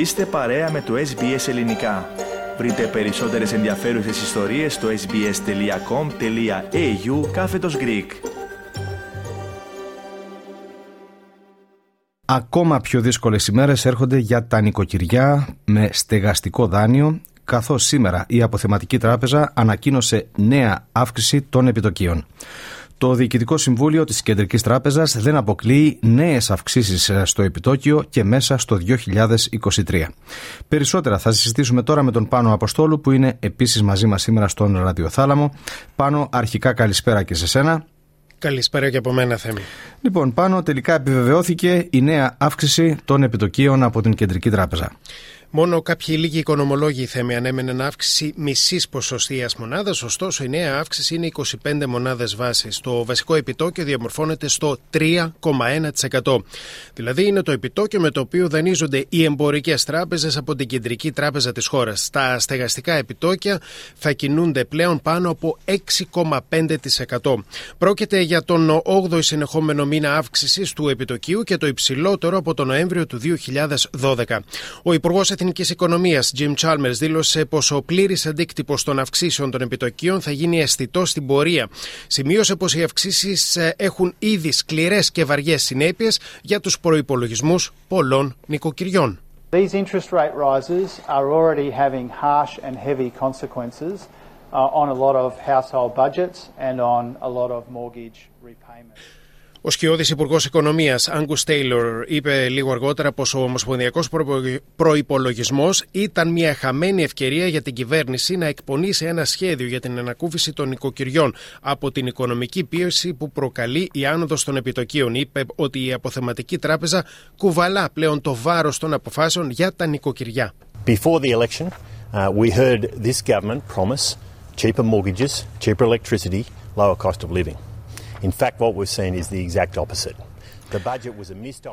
Είστε παρέα με το SBS Ελληνικά. Βρείτε περισσότερες ενδιαφέρουσες ιστορίες στο sbs.com.au κάθετος Greek. Ακόμα πιο δύσκολες ημέρες έρχονται για τα νοικοκυριά με στεγαστικό δάνειο καθώς σήμερα η Αποθεματική Τράπεζα ανακοίνωσε νέα αύξηση των επιτοκίων. Το Διοικητικό Συμβούλιο της Κεντρικής Τράπεζας δεν αποκλείει νέες αυξήσεις στο επιτόκιο και μέσα στο 2023. Περισσότερα θα συζητήσουμε τώρα με τον Πάνο Αποστόλου που είναι επίσης μαζί μας σήμερα στον Ραδιοθάλαμο. Πάνο, αρχικά καλησπέρα και σε σένα. Καλησπέρα και από μένα, Θέμη. Λοιπόν, πάνω τελικά επιβεβαιώθηκε η νέα αύξηση των επιτοκίων από την Κεντρική Τράπεζα. Μόνο κάποιοι λίγοι οικονομολόγοι θέμη ανέμεναν αύξηση μισής ποσοστίας μονάδας, ωστόσο η νέα αύξηση είναι 25 μονάδες βάσης. Το βασικό επιτόκιο διαμορφώνεται στο 3,1%. Δηλαδή είναι το επιτόκιο με το οποίο δανείζονται οι εμπορικές τράπεζες από την κεντρική τράπεζα της χώρας. Τα στεγαστικά επιτόκια θα κινούνται πλέον πάνω από 6,5%. Πρόκειται για τον 8ο συνεχόμενο μήνα αύξησης του επιτοκίου και το υψηλότερο από τον Νοέμβριο του 2012. Ο Υπουργός Εθνική Οικονομίας, Jim Chalmers, δήλωσε πως ο πλήρης αντίκτυπος των αυξήσεων των επιτοκίων θα γίνει αισθητό στην πορεία. Σημείωσε πως οι αυξήσεις ε, έχουν ήδη σκληρές και βαριές συνέπειες για τους προπολογισμού πολλών νοικοκυριών. These interest rate rises are already having harsh and heavy consequences uh, on a lot of household budgets and on a lot of mortgage repayments. Ο σκιώδης Υπουργός Οικονομίας, Άγκου Τέιλορ, είπε λίγο αργότερα πως ο Ομοσπονδιακός Προπολογισμό ήταν μια χαμένη ευκαιρία για την κυβέρνηση να εκπονήσει ένα σχέδιο για την ανακούφιση των οικοκυριών από την οικονομική πίεση που προκαλεί η άνοδος των επιτοκίων. Είπε ότι η αποθεματική τράπεζα κουβαλά πλέον το βάρος των αποφάσεων για τα νοικοκυριά. Before the election, uh, we heard this government promise cheaper mortgages, cheaper electricity, lower cost of living. In fact, what we've seen is the exact opposite.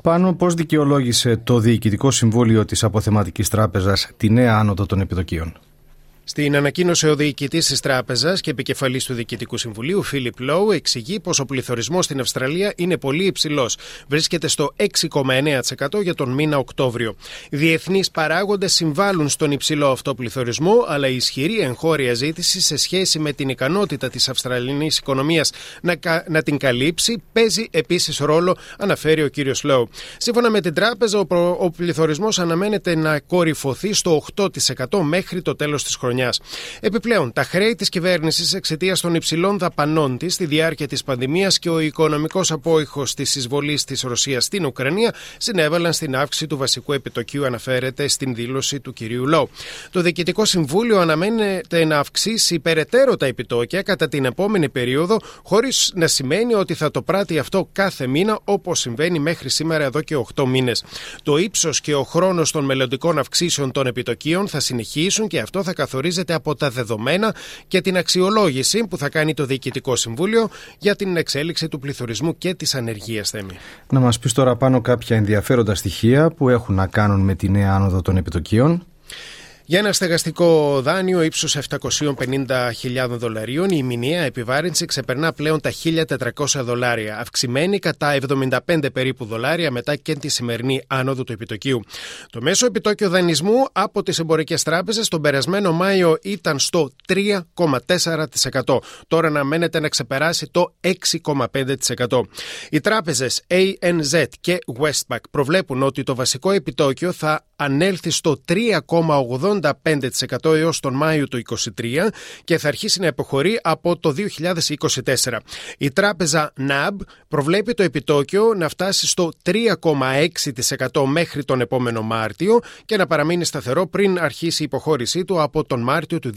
Πάνω πώς δικαιολόγησε το Διοικητικό Συμβούλιο της Αποθεματικής Τράπεζας τη νέα άνοδο των επιτοκίων. Στην ανακοίνωση, ο διοικητής της Τράπεζας και επικεφαλής του Διοικητικού Συμβουλίου, Φίλιπ Λόου, εξηγεί πως ο πληθωρισμός στην Αυστραλία είναι πολύ υψηλός. Βρίσκεται στο 6,9% για τον μήνα Οκτώβριο. Διεθνείς παράγοντες συμβάλλουν στον υψηλό αυτό πληθωρισμό, αλλά η ισχυρή εγχώρια ζήτηση σε σχέση με την ικανότητα της Αυστραλινής οικονομίας να, να την καλύψει παίζει επίσης ρόλο, αναφέρει ο κύριος Λόου. Σύμφωνα με την Τράπεζα, ο, ο πληθωρισμός αναμένεται να κορυφωθεί στο 8% μέχρι το τέλος της χρονιάς. Επιπλέον, τα χρέη της κυβέρνησης εξαιτίας των υψηλών δαπανών της στη διάρκεια της πανδημίας και ο οικονομικός απόϊχος της εισβολής της Ρωσίας στην Ουκρανία συνέβαλαν στην αύξηση του βασικού επιτοκίου, αναφέρεται στην δήλωση του κυρίου Λό. Το Διοικητικό Συμβούλιο αναμένεται να αυξήσει περαιτέρω τα επιτόκια κατά την επόμενη περίοδο, χωρίς να σημαίνει ότι θα το πράττει αυτό κάθε μήνα όπως συμβαίνει μέχρι σήμερα εδώ και 8 μήνες. Το ύψος και ο χρόνος των μελλοντικών αυξήσεων των επιτοκίων θα συνεχίσουν και αυτό θα καθορίσει καθορίζεται από τα δεδομένα και την αξιολόγηση που θα κάνει το Διοικητικό Συμβούλιο για την εξέλιξη του πληθωρισμού και της ανεργίας θέμη. Να μας πεις τώρα πάνω κάποια ενδιαφέροντα στοιχεία που έχουν να κάνουν με τη νέα άνοδο των επιτοκίων. Για ένα στεγαστικό δάνειο ύψους 750.000 δολαρίων, η μηνιαία επιβάρυνση ξεπερνά πλέον τα 1.400 δολάρια, αυξημένη κατά 75 περίπου δολάρια μετά και τη σημερινή άνοδο του επιτοκίου. Το μέσο επιτόκιο δανεισμού από τις εμπορικές τράπεζες τον περασμένο Μάιο ήταν στο 3,4%. Τώρα αναμένεται να ξεπεράσει το 6,5%. Οι τράπεζες ANZ και Westpac προβλέπουν ότι το βασικό επιτόκιο θα ανέλθει στο 3,80 85% έως τον Μάιο του 2023 και θα αρχίσει να υποχωρεί από το 2024. Η τράπεζα NAB προβλέπει το επιτόκιο να φτάσει στο 3,6% μέχρι τον επόμενο Μάρτιο και να παραμείνει σταθερό πριν αρχίσει η υποχώρησή του από τον Μάρτιο του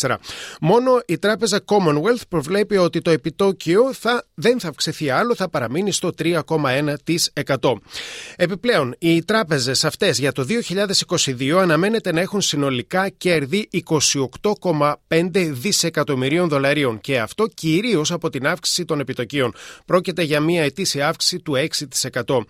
2024. Μόνο η τράπεζα Commonwealth προβλέπει ότι το επιτόκιο θα, δεν θα αυξηθεί άλλο, θα παραμείνει στο 3,1%. Επιπλέον, οι τράπεζες αυτές για το 2022 αναμένεται αναμένεται να έχουν συνολικά κέρδη 28,5 δισεκατομμυρίων δολαρίων και αυτό κυρίως από την αύξηση των επιτοκίων. Πρόκειται για μια ετήσια αύξηση του 6%.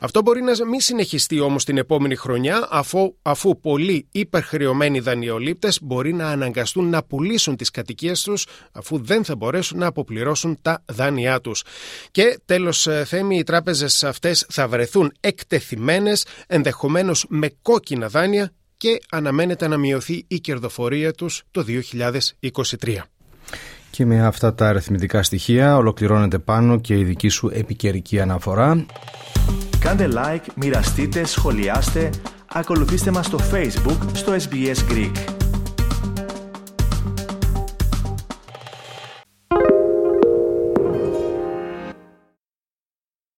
Αυτό μπορεί να μην συνεχιστεί όμως την επόμενη χρονιά αφού, αφού πολλοί υπερχρεωμένοι δανειολήπτες μπορεί να αναγκαστούν να πουλήσουν τις κατοικίες τους αφού δεν θα μπορέσουν να αποπληρώσουν τα δάνειά τους. Και τέλος ε, Θέμη, οι τράπεζες αυτές θα βρεθούν εκτεθειμένες ενδεχομένως με κόκκινα δάνεια και αναμένεται να μειωθεί η κερδοφορία τους το 2023. Και με αυτά τα αριθμητικά στοιχεία ολοκληρώνεται πάνω και η δική σου επικαιρική αναφορά. Κάντε like, μοιραστείτε, σχολιάστε, ακολουθήστε μας στο Facebook, στο SBS Greek.